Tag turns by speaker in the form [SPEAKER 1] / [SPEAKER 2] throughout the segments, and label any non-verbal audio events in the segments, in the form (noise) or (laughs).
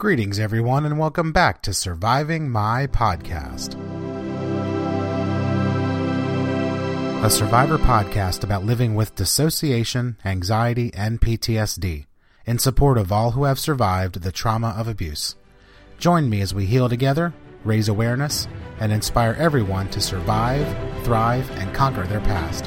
[SPEAKER 1] Greetings, everyone, and welcome back to Surviving My Podcast. A survivor podcast about living with dissociation, anxiety, and PTSD in support of all who have survived the trauma of abuse. Join me as we heal together, raise awareness, and inspire everyone to survive, thrive, and conquer their past.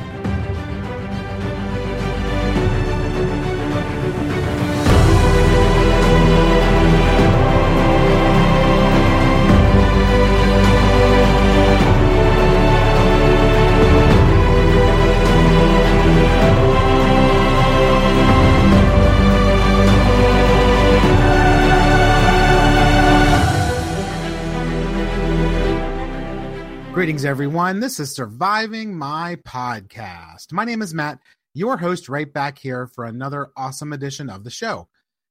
[SPEAKER 1] Greetings, everyone. This is Surviving My Podcast. My name is Matt, your host, right back here for another awesome edition of the show.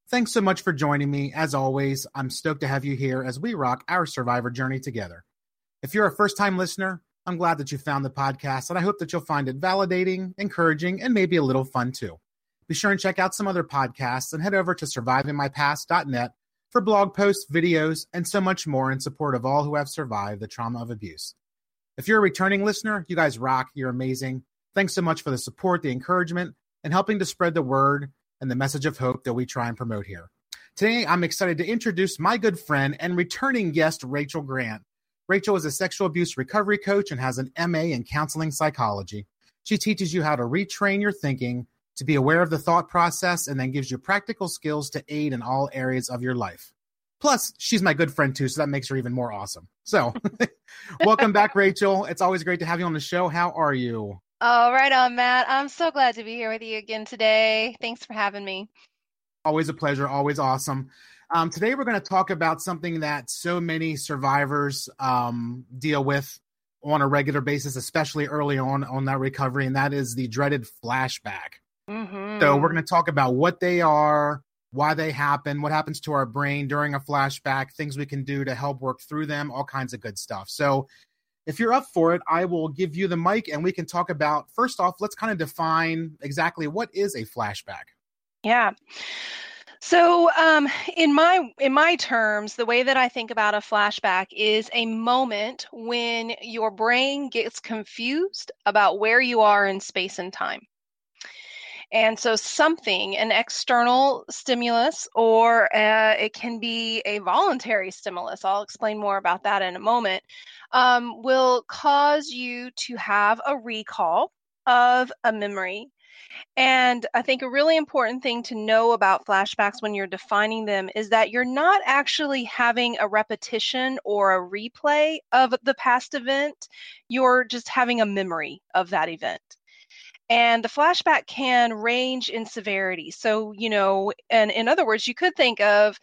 [SPEAKER 1] Thanks so much for joining me. As always, I'm stoked to have you here as we rock our survivor journey together. If you're a first time listener, I'm glad that you found the podcast, and I hope that you'll find it validating, encouraging, and maybe a little fun too. Be sure and check out some other podcasts and head over to survivingmypast.net for blog posts, videos, and so much more in support of all who have survived the trauma of abuse. If you're a returning listener, you guys rock. You're amazing. Thanks so much for the support, the encouragement, and helping to spread the word and the message of hope that we try and promote here. Today, I'm excited to introduce my good friend and returning guest, Rachel Grant. Rachel is a sexual abuse recovery coach and has an MA in counseling psychology. She teaches you how to retrain your thinking, to be aware of the thought process, and then gives you practical skills to aid in all areas of your life. Plus, she's my good friend too, so that makes her even more awesome. So, (laughs) welcome back, Rachel. It's always great to have you on the show. How are you?
[SPEAKER 2] Oh, right on, Matt. I'm so glad to be here with you again today. Thanks for having me.
[SPEAKER 1] Always a pleasure. Always awesome. Um, today, we're going to talk about something that so many survivors um, deal with on a regular basis, especially early on on that recovery, and that is the dreaded flashback.
[SPEAKER 2] Mm-hmm.
[SPEAKER 1] So, we're going to talk about what they are, why they happen, what happens to our brain during a flashback, things we can do to help work through them, all kinds of good stuff. So, if you're up for it, I will give you the mic and we can talk about first off, let's kind of define exactly what is a flashback.
[SPEAKER 2] Yeah. So, um, in my in my terms, the way that I think about a flashback is a moment when your brain gets confused about where you are in space and time. And so, something, an external stimulus, or uh, it can be a voluntary stimulus, I'll explain more about that in a moment, um, will cause you to have a recall of a memory. And I think a really important thing to know about flashbacks when you're defining them is that you're not actually having a repetition or a replay of the past event. You're just having a memory of that event and the flashback can range in severity. So you know and in other words you could think of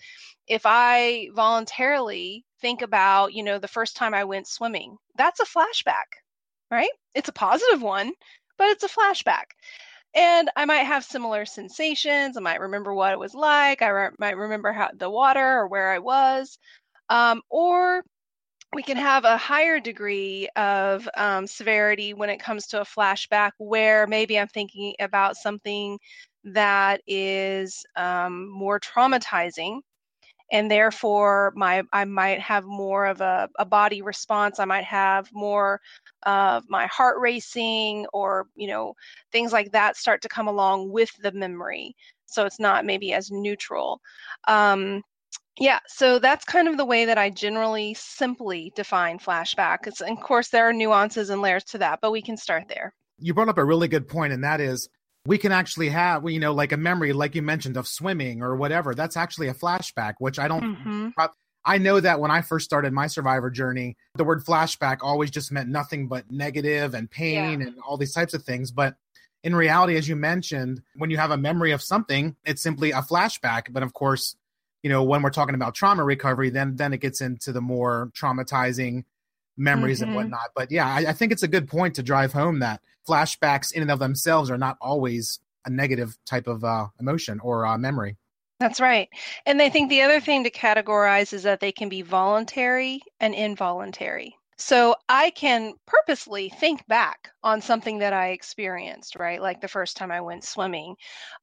[SPEAKER 2] if i voluntarily think about you know the first time i went swimming that's a flashback right? It's a positive one but it's a flashback. And i might have similar sensations. I might remember what it was like. I re- might remember how the water or where i was. Um, or we can have a higher degree of um, severity when it comes to a flashback where maybe I'm thinking about something that is um, more traumatizing and therefore my I might have more of a, a body response. I might have more of my heart racing or you know things like that start to come along with the memory. So it's not maybe as neutral. Um, yeah, so that's kind of the way that I generally simply define flashback. It's, of course, there are nuances and layers to that, but we can start there.
[SPEAKER 1] You brought up a really good point, and that is we can actually have, you know, like a memory, like you mentioned, of swimming or whatever. That's actually a flashback, which I don't.
[SPEAKER 2] Mm-hmm.
[SPEAKER 1] I know that when I first started my survivor journey, the word flashback always just meant nothing but negative and pain
[SPEAKER 2] Yeah.
[SPEAKER 1] and all these types of things. But in reality, as you mentioned, when you have a memory of something, it's simply a flashback. But of course, you know, when we're talking about trauma recovery, then then it gets into the more traumatizing memories and
[SPEAKER 2] Mhm.
[SPEAKER 1] whatnot. But yeah, I, I think it's a good point to drive home that flashbacks in and of themselves are not always a negative type of uh, emotion or uh, memory.
[SPEAKER 2] That's right. And I think the other thing to categorize is that they can be voluntary and involuntary. So I can purposely think back on something that I experienced, right? Like the first time I went swimming.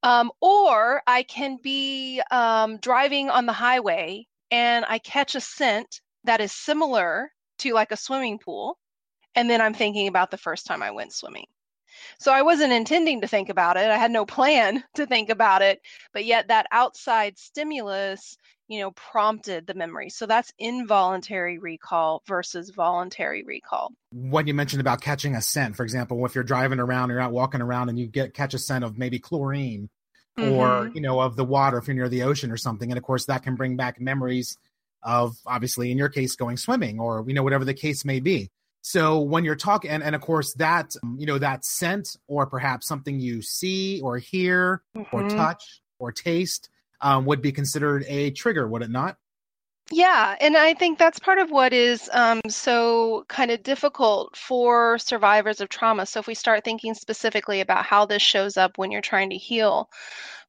[SPEAKER 2] Um, or I can be um, driving on the highway and I catch a scent that is similar to like a swimming pool. And then I'm thinking about the first time I went swimming. So I wasn't intending to think about it. I had no (laughs) plan to think about it, but yet that outside stimulus, you know, prompted the memory. So that's involuntary recall versus voluntary recall.
[SPEAKER 1] What you mentioned about catching a scent, for example, if you're driving around, you're out walking around and you get catch a scent of maybe chlorine mm-hmm. or, you know, of the water if you're near the ocean or something. And of course that can bring back memories of obviously in your case going swimming or you know whatever the case may be so when you're talking and, and of course that um, you know that scent or perhaps something you see or hear mm-hmm. or touch or taste um, would be considered a trigger would it not
[SPEAKER 2] yeah, and I think that's part of what is um, so kind of difficult for survivors of trauma. So, if we start thinking specifically about how this shows up when you're trying to heal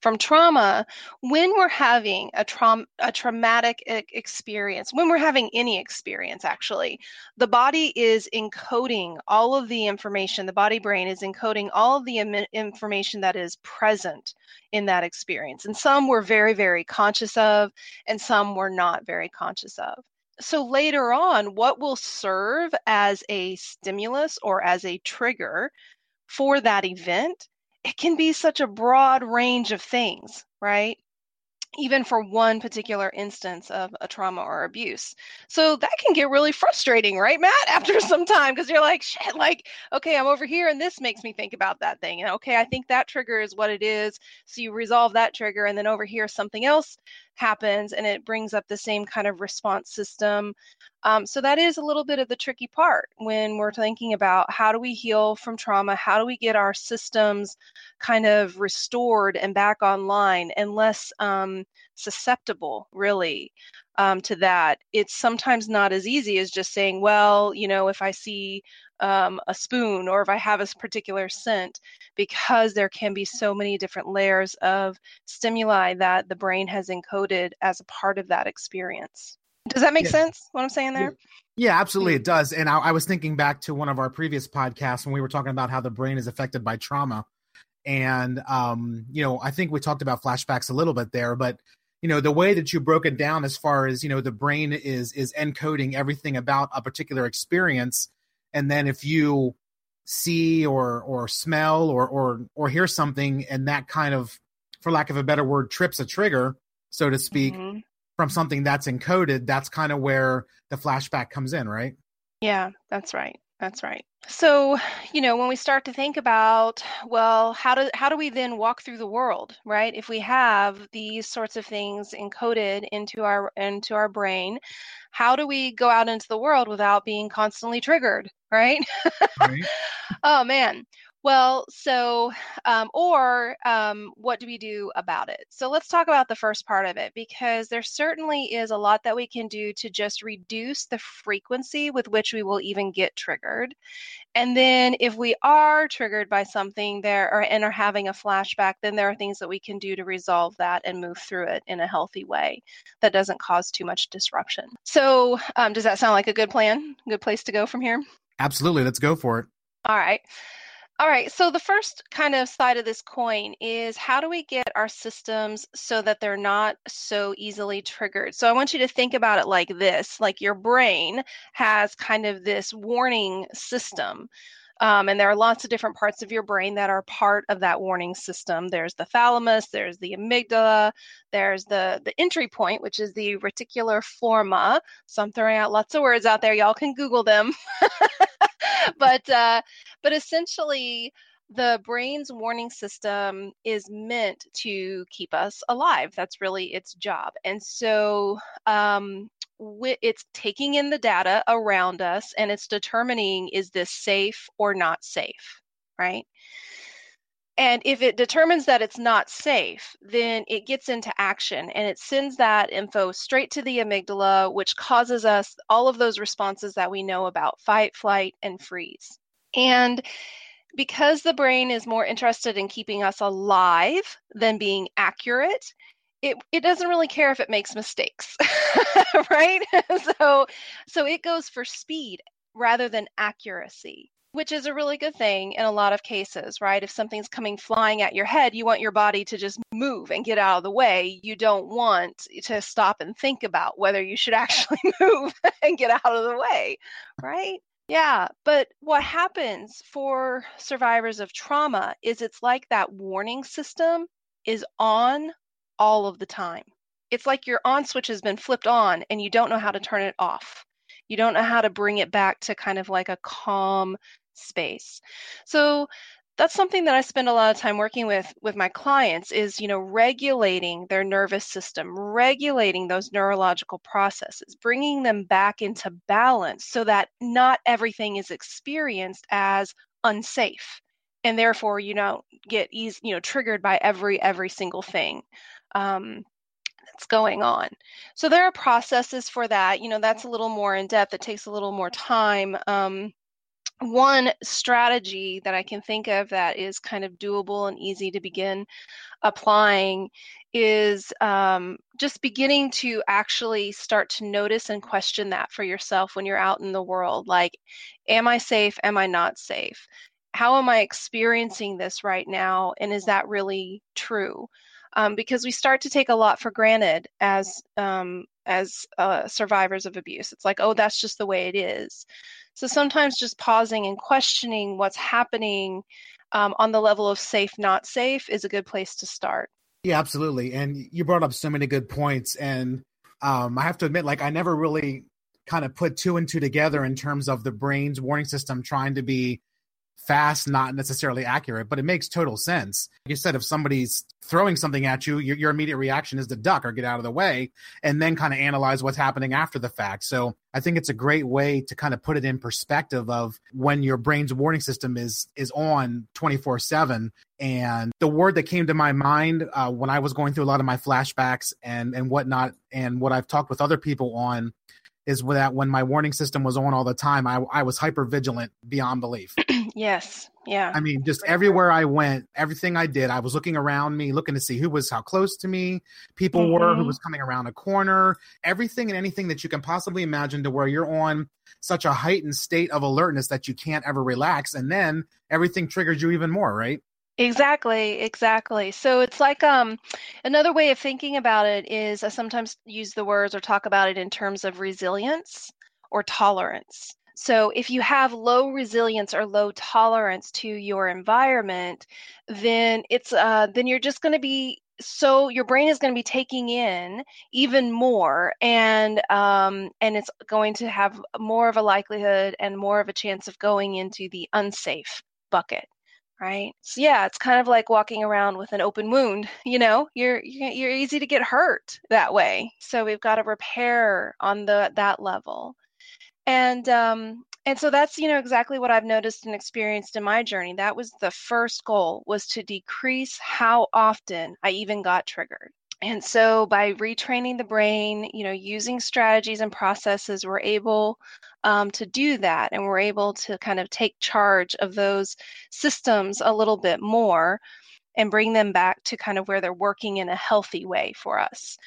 [SPEAKER 2] from trauma, when we're having a, traum- a traumatic experience, when we're having any experience, actually, the body is encoding all of the information, the body brain is encoding all of the Im- information that is present in that experience. And some we're very, very conscious of, and some we're not very conscious of. So later on, what will serve as a stimulus or as a trigger for that event, it can be such a broad range of things, right? Even for one particular instance of a trauma or abuse. So that can get really frustrating, right, Matt, (laughs) after some time, because you're like, shit, like, okay, I'm over here and this makes me think about that thing. And okay, I think that trigger is what it is. So you resolve that trigger, and then over here, something else happens and it brings up the same kind of response system. Um, so that is a little bit of the tricky part when we're thinking about how do we heal from trauma? How do we get our systems kind of restored and back online and less um, susceptible, really, um, to that? It's sometimes not as easy as just saying, well, you know, if I see um, a spoon or if I have a particular scent, because there can be so many different layers of stimuli that the brain has encoded as a part of that experience. Does that make yeah. sense? What I'm saying there?
[SPEAKER 1] Yeah, absolutely, it does. And I, I, was thinking back to one of our previous podcasts when we were talking about how the brain is affected by trauma, and um, you know, I think we talked about flashbacks a little bit there, but you know, the way that you broke it down as far as you know, the brain is is encoding everything about a particular experience. And then if you see or or smell or or or hear something and that kind of for lack of a better word trips a trigger so to speak mm-hmm. from something that's encoded that's kind of where the flashback comes in right?
[SPEAKER 2] Yeah that's right. That's right so you know when we start to think about well how do how do we then walk through the world right? If we have these sorts of things encoded into our into our brain how do we go out into the world without being constantly triggered right, right. (laughs) oh man well, so, um, or um, what do we do about it? So let's talk about the first part of it because there certainly is a lot that we can do to just reduce the frequency with which we will even get triggered. And then if we are triggered by something there or, and are having a flashback, then there are things that we can do to resolve that and move through it in a healthy way that doesn't cause too much disruption. So, um, does that sound like a good plan? Good place to go from here?
[SPEAKER 1] Absolutely. Let's go for it.
[SPEAKER 2] All right. All right, so the first kind of side of this coin is how do we get our systems so that they're not so easily triggered? So I want you to think about it like this like your brain has kind of this warning system. Um, and there are lots of different parts of your brain that are part of that warning system. There's the thalamus, there's the amygdala, there's the the entry point, which is the reticular formation. So I'm throwing out lots of words out there. Y'all can Google them. (laughs) but uh, but essentially, the brain's warning system is meant to keep us alive. That's really its job. And so um, it's taking in the data around us and it's determining is this safe or not safe, right? And if it determines that it's not safe, then it gets into action and it sends that info straight to the amygdala, which causes us all of those responses that we know about fight, flight, and freeze. And because the brain is more interested in keeping us alive than being accurate, it, it doesn't really care if it makes mistakes, (laughs) right? (laughs) so so it goes for speed rather than accuracy. which is a really good thing in a lot of cases, right? If something's coming flying at your head, you want your body to just move and get out of the way. You don't want to stop and think about whether you should (laughs) actually move and get out of the way, right? Yeah, but what happens for survivors of trauma is it's like that warning system is on all of the time. It's like your on switch has been flipped on and you don't know how to turn it off. You don't know how to bring it back to kind of like a calm space. So that's something that I spend a lot of time working with with my clients is, you know, regulating their nervous system, regulating those neurological processes, bringing them back into balance so that not everything is experienced as unsafe and therefore you don't get easy, you know, triggered by every every single thing. Um, that's going on. So there are processes for that. You know, that's a little more in depth. It takes a little more time. Um, one strategy that I can think of that is kind of doable and easy to begin applying is um, just beginning to actually start to notice and question that for yourself when you're out in the world. Like, am I safe? Am I not safe? How am I experiencing this right now? And is that really true? Um, because we start to take a lot for granted as um, as uh, survivors of abuse. It's like, oh, that's just the way it is. So sometimes just pausing and questioning what's happening um, on the level of safe, not safe is a good place to start.
[SPEAKER 1] Yeah, absolutely. And you brought up so many good points. And um, I have to admit, like, I never really kind of put two and two together in terms of the brain's warning system trying to be fast, not necessarily accurate, but it makes total sense. Like you said, if somebody's throwing something at you, your, your immediate reaction is to duck or get out of the way and then kind of analyze what's happening after the fact. So I think it's a great way to kind of put it in perspective of when your brain's warning system is is on 24 7 and the word that came to my mind uh, when i was going through a lot of my flashbacks and and whatnot and what i've talked with other people on is that when my warning system was on all the time, I, I was hyper vigilant beyond belief. (clears throat)
[SPEAKER 2] yes. Yeah.
[SPEAKER 1] I mean, just everywhere I went, everything I did, I was looking around me, looking to see who was how close to me people mm-hmm. were, who mm-hmm. was coming around a corner, everything and anything that you can possibly imagine to where you're on such a heightened state of alertness that you can't ever relax. And then everything triggers you even more, right?
[SPEAKER 2] Exactly, exactly. So it's like um another way of thinking about it is I sometimes use the words or talk about it in terms of resilience or tolerance. So if you have low resilience or low tolerance to your environment, then it's uh then you're just going to be so your brain is going to be taking in even more and um and it's going to have more of a likelihood and more of a chance of going into the unsafe bucket right? So yeah it's kind of like walking around with an open wound (laughs) you know? You're you're easy to get hurt that way. So we've got to repair on the that level and um and so that's you know exactly what i've noticed and experienced in my journey. That was the first goal was to decrease how often i even got triggered. And so by retraining the brain you know using strategies and processes we're able um, to do that and we're able to kind of take charge of those systems a little bit more and bring them back to kind of where they're working in a healthy way for us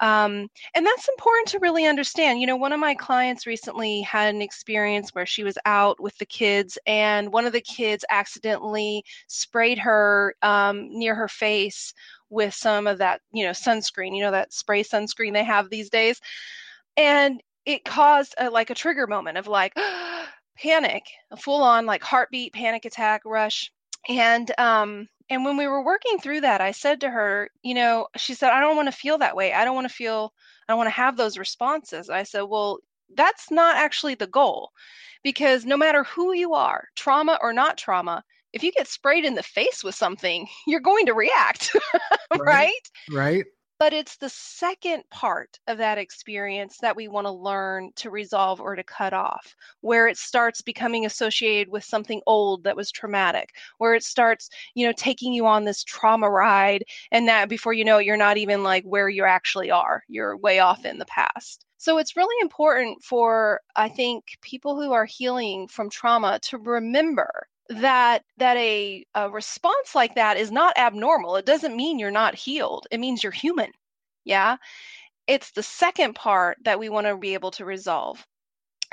[SPEAKER 2] um, and that's important to really understand. You know, one of my clients recently had an experience where she was out with the kids, and one of the kids accidentally sprayed her um, near her face with some of that, you know, sunscreen, you know, that spray sunscreen they have these days. And it caused a, like a trigger moment of like (gasps) panic, a full on like heartbeat, panic attack, rush. And um and when we were working through that, I said to her, you know, she said, I don't want to feel that way. I don't want to feel, I don't want to have those responses. I said, well, that's not actually the goal because no matter who you are, trauma or not trauma, if you get sprayed in the face with something, (laughs) you're going to react, (laughs) right?
[SPEAKER 1] right? Right.
[SPEAKER 2] But it's the second part of that experience that we want to learn to resolve or to cut off, where it starts becoming associated with something old that was traumatic, where it starts, you know, taking you on this trauma ride. And that before you know it, you're not even like where you actually are, you're way off in the past. So it's really important for, I think, people who are healing from trauma to remember that that a, a response like that is not abnormal. It doesn't mean you're not healed. It means you're human. Yeah? It's the second part that we want to be able to resolve.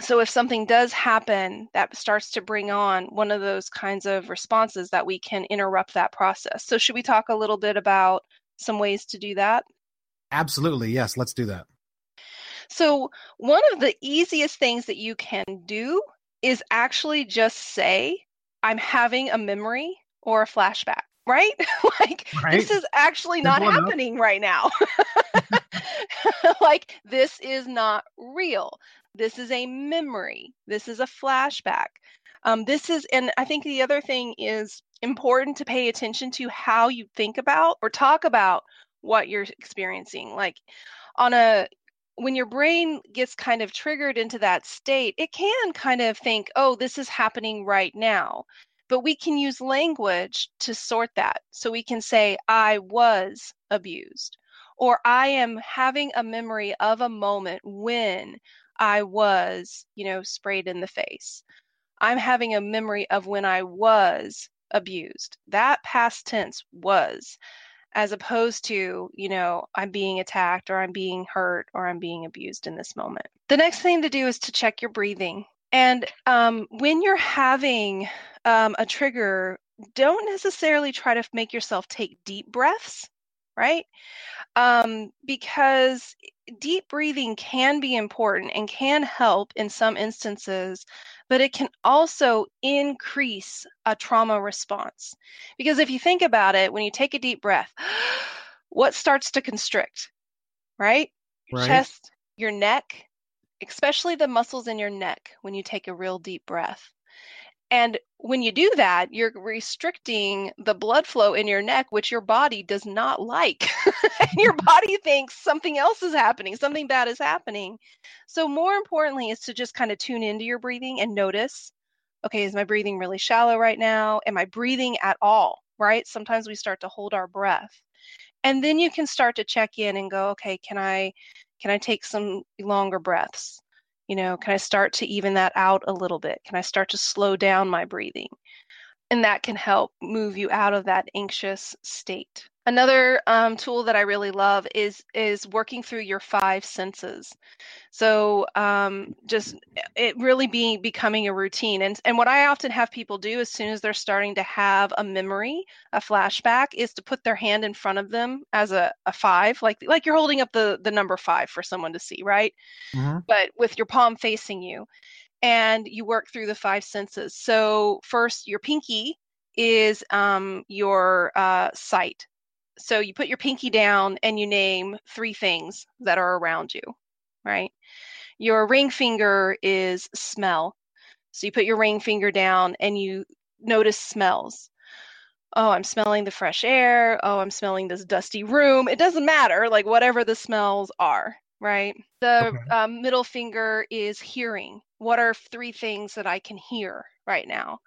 [SPEAKER 2] So if something does happen that starts to bring on one of those kinds of responses that we can interrupt that process. So should we talk a little bit about some ways to do that?
[SPEAKER 1] Absolutely yes let's do that.
[SPEAKER 2] So one of the easiest things that you can do is actually just say i'm having a memory or a flashback right (laughs) like right. this is actually not happening right now (laughs) (laughs) like this is not real this is a memory. This is a flashback. Um, this is, and I think the other thing is important to pay attention to how you think about or talk about what you're experiencing. Like on a, when your brain gets kind of triggered into that state, it can kind of think, oh, this is happening right now. But we can use language to sort that. So we can say, I was abused, or I am having a memory of a moment when I was, you know, sprayed in the face. I'm having a memory of when I was abused. That past tense was, as opposed to, you know, I'm being attacked or I'm being hurt or I'm being abused in this moment. The next thing to do is to check your breathing. And um, when you're having um, a trigger, don't necessarily try to make yourself take deep breaths, right? Um, because deep breathing can be important and can help in some instances, but it can also increase a trauma response. Because if you think about it, when you take a deep breath, (gasps) what starts to constrict, right? Your right. chest, your neck, especially the muscles in your neck when you take a real deep breath. And when you do that, you're restricting the blood flow in your neck, which your body does not like. and (laughs) your mm-hmm. body thinks something else is happening, something bad is happening. So, more importantly, is to just kind of tune into your breathing and notice okay, is my breathing really shallow right now? Am I breathing at all? Right? Sometimes we start to hold our breath. And then you can start to check in and go, okay, can I can I take some longer breaths? You know, can I start to even that out a little bit? Can I start to slow down my breathing? And that can help move you out of that anxious state. Another um, tool that I really love is is working through your five senses. So um, just it really being becoming a routine. And and what I often have people do as soon as they're starting to have a memory, a flashback, is to put their hand in front of them as a, a five, like like you're holding up the the number five for someone to see, right? Mm-hmm. But with your palm facing you, and you work through the five senses. So first, your pinky is um, your uh, sight so you put your pinky down and you name three things that are around you, right? Your ring finger is smell. So you put your ring finger down and you notice smells. Oh, I'm smelling the fresh air. Oh, I'm smelling this dusty room. It doesn't matter, like whatever the smells are, right? The okay. um, middle finger is hearing. What are three things that I can hear right now?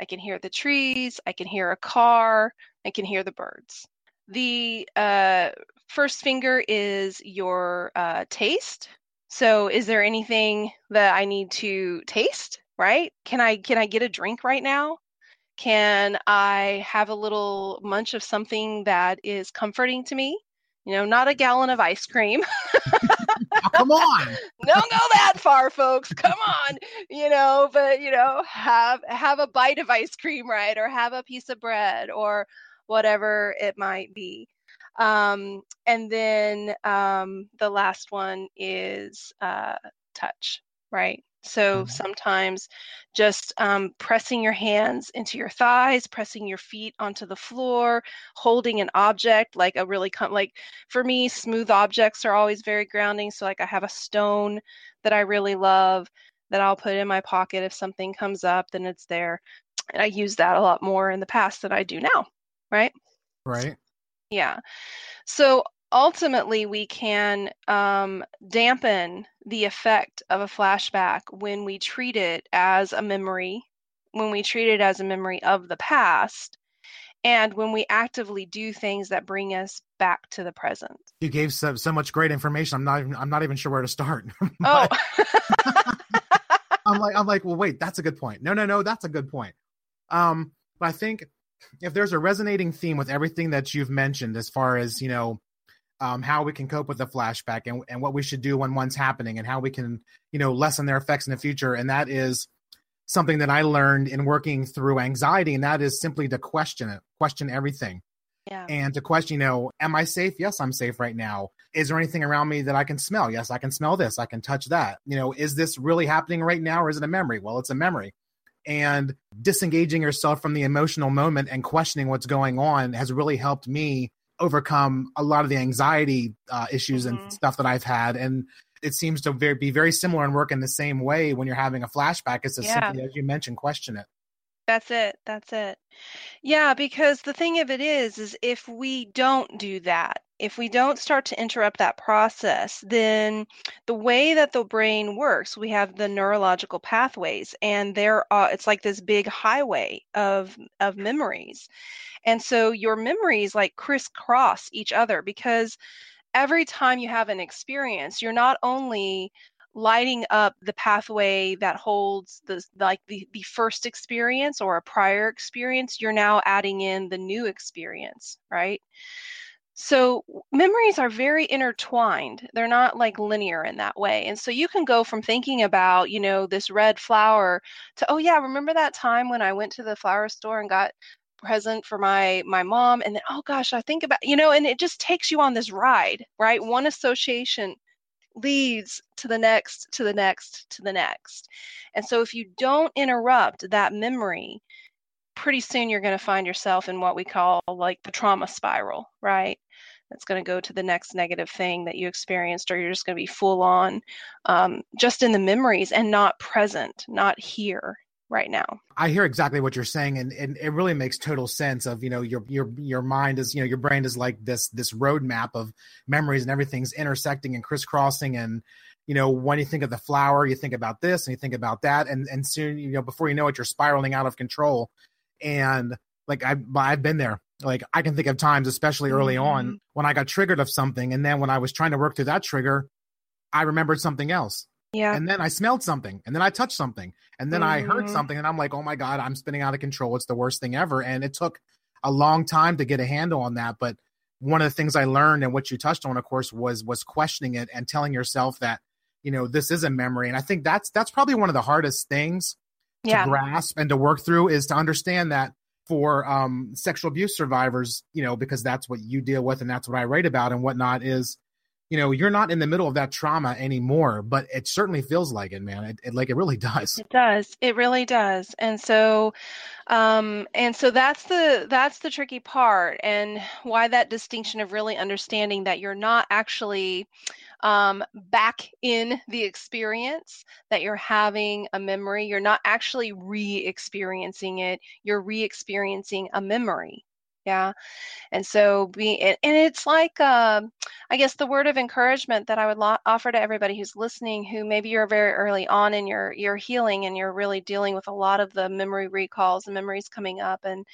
[SPEAKER 2] I can hear the trees. I can hear a car. I can hear the birds. The uh, first finger is your uh, taste. So, is there anything that I need to taste? Right? Can I can I get a drink right now? Can I have a little munch of something that is comforting to me? You know, not a gallon of ice cream. (laughs)
[SPEAKER 1] oh, come on.
[SPEAKER 2] Don't go that far, folks. Come on. You know, but you know, have have a bite of ice cream, right? Or have a piece of bread or whatever it might be. Um, and then um, the last one is uh, touch, right? So mm-hmm. sometimes just um, pressing your hands into your thighs, pressing your feet onto the floor, holding an object like a really com- like for me, smooth objects are always very grounding. So like I have a stone that I really love that I'll put in my pocket if something comes up, then it's there. And I use that a lot more in the past than I do now right?
[SPEAKER 1] Right.
[SPEAKER 2] Yeah. So ultimately, we can um, dampen the effect of a flashback when we treat it as a memory, when we treat it as a memory of the past, and when we actively do things that bring us back to the present.
[SPEAKER 1] You gave so, so much great information. I'm not even I'm not even sure where to start. (laughs)
[SPEAKER 2] oh. (laughs)
[SPEAKER 1] I'm like I'm like, well, wait, that's a good point. No, no, no, that's a good point. Um, but I think if there's a resonating theme with everything that you've mentioned as far as you know um, how we can cope with the flashback and, and what we should do when one's happening and how we can you know lessen their effects in the future. And that is something that i learned in working through anxiety and that is simply to question it question everything.
[SPEAKER 2] Yeah.
[SPEAKER 1] and to question you know am i safe? Yes i'm safe right now. Is there anything around me that i can smell? Yes i can smell this. I can touch that. You know is this really happening right now or is it a memory? Well it's a memory and disengaging yourself from the emotional moment and questioning what's going on has really helped me overcome a lot of the anxiety uh, issues mm-hmm. and stuff that I've had. And it seems to very, be very similar and work in the same way when you're having a flashback. It's as yeah. simply as you mentioned, question it.
[SPEAKER 2] That's it. That's it. Yeah, because the thing of it is, is if we don't do that, if we don't start to interrupt that process, then the way that the brain works, we have the neurological pathways, and there are it's like this big highway of of memories, and so your memories like crisscross each other because every time you have an experience, you're not only lighting up the pathway that holds the like the, the first experience or a prior experience you're now adding in the new experience right? So memories are very intertwined. They're not like linear in that way. And so you can go from thinking about you know this red flower to oh yeah remember that time when i went to the flower store and got present for my my mom? And then oh gosh i think about you know and it just takes you on this ride right? One association leads to the next to the next to the next. And so if you don't interrupt that memory pretty soon you're going to find yourself in what we call like the trauma spiral right? That's going to go to the next negative thing that you experienced or you're just going to be full on um, just in the memories and not present not here right now.
[SPEAKER 1] I hear exactly what you're saying and, and it really makes total sense of, you know, your your your mind is, you know, your brain is like this this roadmap of memories and everything's intersecting and crisscrossing and you know, when you think of the flower, you think about this and you think about that and and soon, you know, before you know it you're spiraling out of control. And like I I've been there. Like I can think of times especially early mm-hmm. on when I got triggered of something and then when I was trying to work through that trigger, I remembered something else
[SPEAKER 2] yeah.
[SPEAKER 1] And then I smelled something and then I touched something and then mm-hmm. I heard mm-hmm. something and I'm like, oh my God, I'm spinning out of control. It's the worst thing ever. And it took a long time to get a handle on that. But one of the things I learned and what you touched on, of course, was was questioning it and telling yourself that, you know, this is a memory. And I think that's that's probably one of the hardest things
[SPEAKER 2] yeah.
[SPEAKER 1] to grasp and to work through is to understand that for um, sexual abuse survivors, you know, because that's what you deal with and that's what I write about and whatnot is you know you're not in the middle of that trauma anymore but it certainly feels like it man. It, it like it really does.
[SPEAKER 2] It does. It really does. And so um and so that's the that's the tricky part and why that distinction of really understanding that you're not actually um, back in the experience that you're having a memory. You're not actually re experiencing it, you're re experiencing a memory yeah. And so be and it's like uh, i guess the word of encouragement that i would lo- offer to everybody who's listening who maybe you're very early on in your your healing and you're really dealing with a lot of the memory recalls and memories coming up and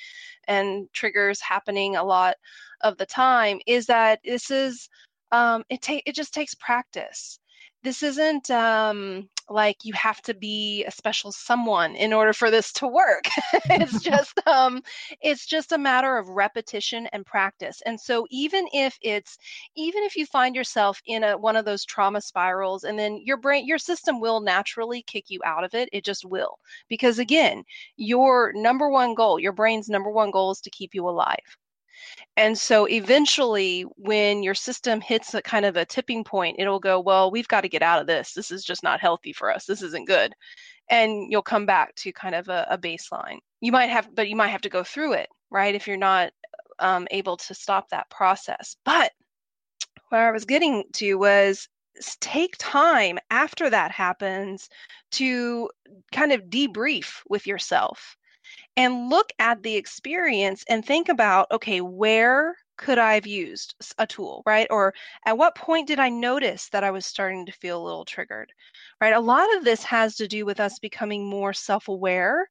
[SPEAKER 2] and triggers happening a lot of the time is that this is um, it take it just takes practice this isn't um, like you have to be a special someone in order for this to work. (laughs) It's (laughs) just um it's just a matter of repetition and practice. And so even if it's even if you find yourself in a one of those trauma spirals and then your brain your system will naturally kick you out of it it just will. Because again your number one goal your brain's number one goal is to keep you alive and so eventually, when your system hits a kind of a tipping point, it'll go, Well, we've got to get out of this. This is just not healthy for us. This isn't good. And you'll come back to kind of a, a baseline. You might have, but you might have to go through it, right? If you're not um, able to stop that process. But where I was getting to was take time after that happens to kind of debrief with yourself and look at the experience and think about okay, where could I have used a tool, right? Or at what point did I notice that I was starting to feel a little triggered, right? A lot of this has to do with us becoming more self aware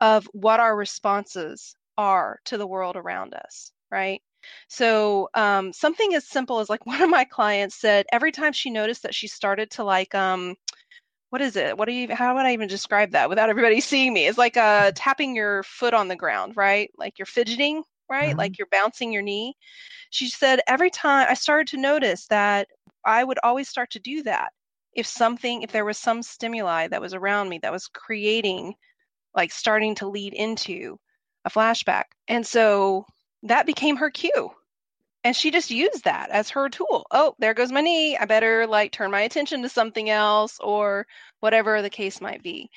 [SPEAKER 2] of what our responses are to the world around us, right? So um, something as simple as like (laughs) one of my clients said every time she noticed that she started to like um, what is it? What do you how would I even describe that without everybody (laughs) seeing me? It's like uh tapping your foot on the ground, right? Like you're fidgeting. right?
[SPEAKER 1] Mhm.
[SPEAKER 2] Like you're bouncing your knee. She said every time I started to notice that I would always start to do that if something, if there was some stimuli that was around me that was creating, like starting to lead into a flashback. And so that became her cue. And she just used that as her tool. Oh, there goes my knee. I better like turn my attention to something else or whatever the case might be.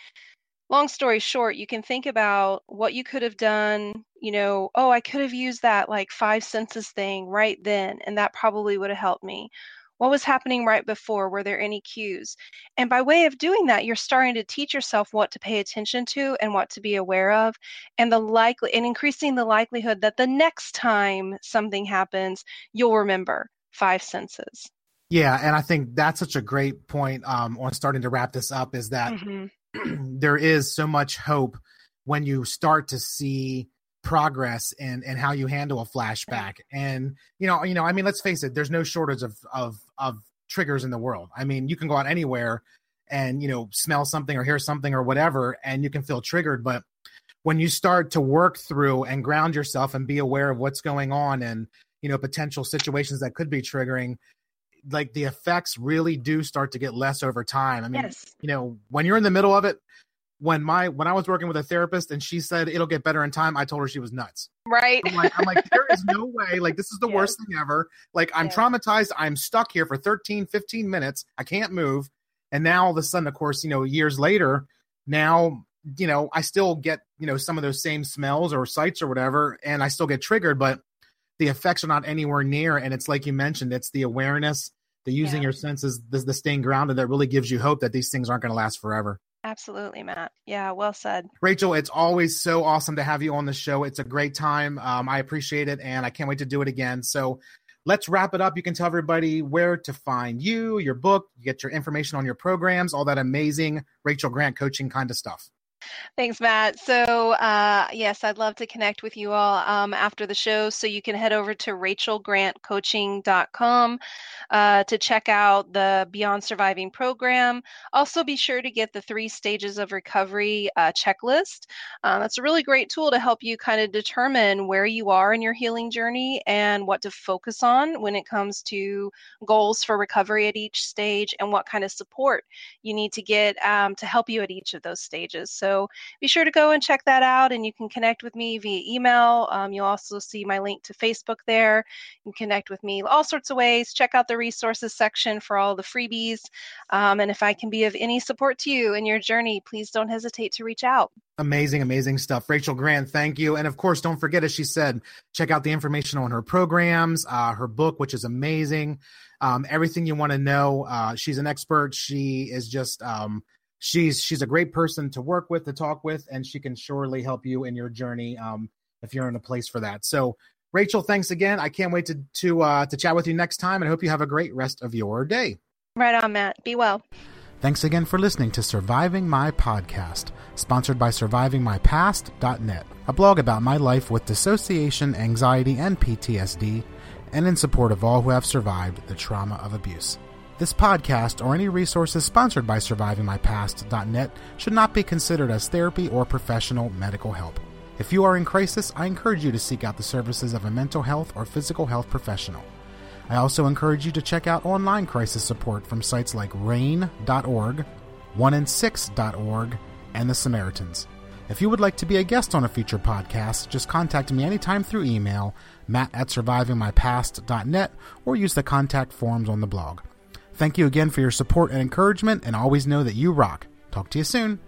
[SPEAKER 2] Long story short, you can think about what you could have done. You know, oh, I could have used that like five senses thing right then, and that probably would have helped me. What was happening right before? Were there any cues? And by way of doing that, you're starting to teach yourself what to pay attention to and what to be aware of, and the likely and increasing the likelihood that the next time something happens, you'll remember five senses.
[SPEAKER 1] Yeah, and I think that's such a great point um, on starting to wrap this up is that
[SPEAKER 2] Mhm. (clears throat)
[SPEAKER 1] there is so much hope when you start to see progress and and how you handle a flashback. And you know you know i mean let's face it there's no shortage of of of triggers in the world. I mean you can go out anywhere and you know smell something or hear something or whatever and you can feel triggered. But when you start to work through and ground yourself and be aware of what's going on and you know potential situations that could be triggering like the effects really do start to get less over time. I mean
[SPEAKER 2] Yes.
[SPEAKER 1] you know when you're in the middle of it when my when i was working with a therapist and she said it'll get better in time i told her she was nuts.
[SPEAKER 2] Right.
[SPEAKER 1] i'm like i'm like there is no (laughs) way like this is the worst thing ever. Like i'm traumatized. I'm stuck here for 13 15 minutes. I can't move. And now all of a sudden of course you know years later now you know i still get you know some of those same smells or sights or whatever and i still get triggered but the effects are not anywhere near. And it's like you mentioned it's the awareness the using
[SPEAKER 2] Yeah.
[SPEAKER 1] your senses the, the staying grounded that really gives you hope that these things aren't going to last forever
[SPEAKER 2] Absolutely, Matt. Yeah, well said.
[SPEAKER 1] Rachel, it's always so awesome to have you on the show. It's a great time. Um, I appreciate it, and I can't wait to do it again. So let's wrap it up. You can tell everybody where to find you, your book, you get your information on your programs, all that amazing Rachel Grant coaching kind of stuff.
[SPEAKER 2] Thanks, Matt. So, uh, yes, I'd love to connect with you all um, after the show. So, you can head over to rachelgrantcoaching.com uh, to check out the Beyond Surviving program. Also, be sure to get the three stages of recovery uh, checklist. Um, that's a really great tool to help you kind of determine where you are in your healing journey and what to focus on when it comes to goals for recovery at each stage and what kind of support you need to get um, to help you at each of those stages. Be sure to go and check that out, and you can connect with me via email. Um, you'll also see my link to Facebook there. You can connect with me all sorts of ways. Check out the resources section for all the freebies. Um, and if I can be of any support to you in your journey, please don't hesitate to reach out.
[SPEAKER 1] Amazing, amazing stuff. Rachel Grant, thank you. And of course, don't forget, as she said, check out the information on her programs, uh, her book, which is amazing. Um, everything you want to know. Uh, she's an expert. She is just, um, she's she's a great person to work with, to talk with, and she can surely help you in your journey um, if you're in a place for that. So, Rachel, thanks again. I can't wait to to uh, to chat with you next time, and I hope you have a great rest of your day.
[SPEAKER 2] Right on, Matt. Be well.
[SPEAKER 1] Thanks again for listening to Surviving My Podcast, sponsored by SurvivingMyPast.net, a blog about my life with dissociation, anxiety, and PTSD, and in support of all who have survived the trauma of abuse. This podcast or any resources sponsored by SurvivingMyPast.net should not be considered as therapy or professional medical help. If you are in crisis, I encourage you to seek out the services of a mental health or physical health professional. I also encourage you to check out online crisis support from sites like RAINN.org, 1in6.org, and The Samaritans. If you would like to be a guest on a future podcast, just contact me anytime through email, matt at survivingmypast.net, or use the contact forms on the blog. Thank you again for your support and encouragement, and always know that you rock. Talk to you soon.